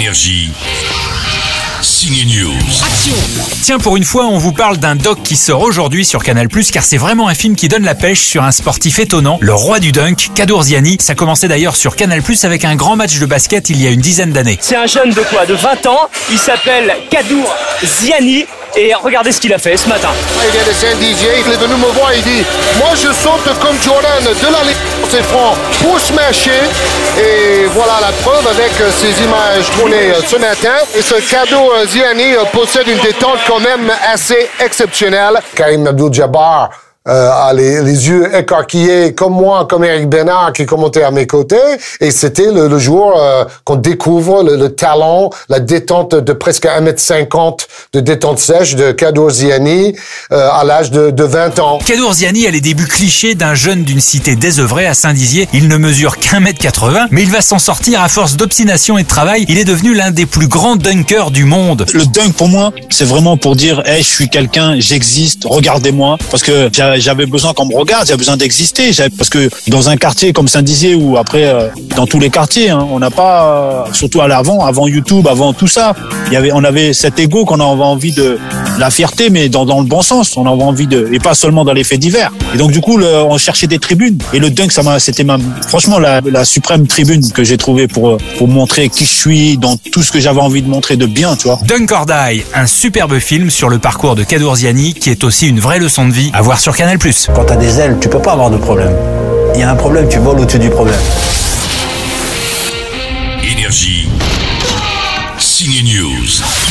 Énergie. Signe News. Tiens, pour une fois, on vous parle d'un doc qui sort aujourd'hui sur Canal+, car c'est vraiment un film qui donne la pêche sur un sportif étonnant, le roi du dunk, Kadour Ziani. Ça commençait d'ailleurs sur Canal+, avec un grand match de basket il y a une dizaine d'années. C'est un jeune de quoi De 20 ans. Il s'appelle Kadour Ziani. Et regardez ce qu'il a fait ce matin. Il vient de Saint-Dizier, il est venu me voir, il dit Moi je saute comme Jordan de la Ligue c'est franc pour smasher. Et voilà la preuve avec euh, ces images tournées euh, ce matin. Et ce cadeau euh, Ziani possède une détente quand même assez exceptionnelle. Karim Abdul-Jabbar euh, a les, les yeux écarquillés comme moi, comme Eric Bernard qui commentait à mes côtés. Et c'était le, le jour euh, qu'on découvre le, le talent, la détente de presque 1m50 de détente sèche de Kadour Ziani euh, à l'âge de, de 20 ans. Kadour Ziani a les débuts clichés d'un jeune d'une cité désœuvrée à Saint-Dizier. Il ne mesure qu'un mètre 80, mais il va s'en sortir à force d'obstination et de travail. Il est devenu l'un des plus grands dunkers du monde. Le dunk pour moi, c'est vraiment pour dire, hey, je suis quelqu'un, j'existe, regardez-moi. Parce que j'avais besoin qu'on me regarde, j'avais besoin d'exister. Parce que dans un quartier comme Saint-Dizier ou après euh, dans tous les quartiers, hein, on n'a pas, euh, surtout à l'avant, avant YouTube, avant tout ça, on avait cet ego qu'on avait envie de la fierté, mais dans, dans le bon sens. On avait envie de, et pas seulement dans les faits divers. Et donc du coup, le- on cherchait des tribunes. Et le dunk, ça m'a, c'était ma, franchement la, la suprême tribune que j'ai trouvée pour pour montrer qui je suis dans tout ce que j'avais envie de montrer de bien, tu vois. Dunk or Die, un superbe film sur le parcours de Kadour Ziani qui est aussi une vraie leçon de vie à voir sur Canal+. Quand t'as des ailes, tu peux pas avoir de problème. Il y a un problème, tu voles au-dessus du problème. Énergie. Signe News.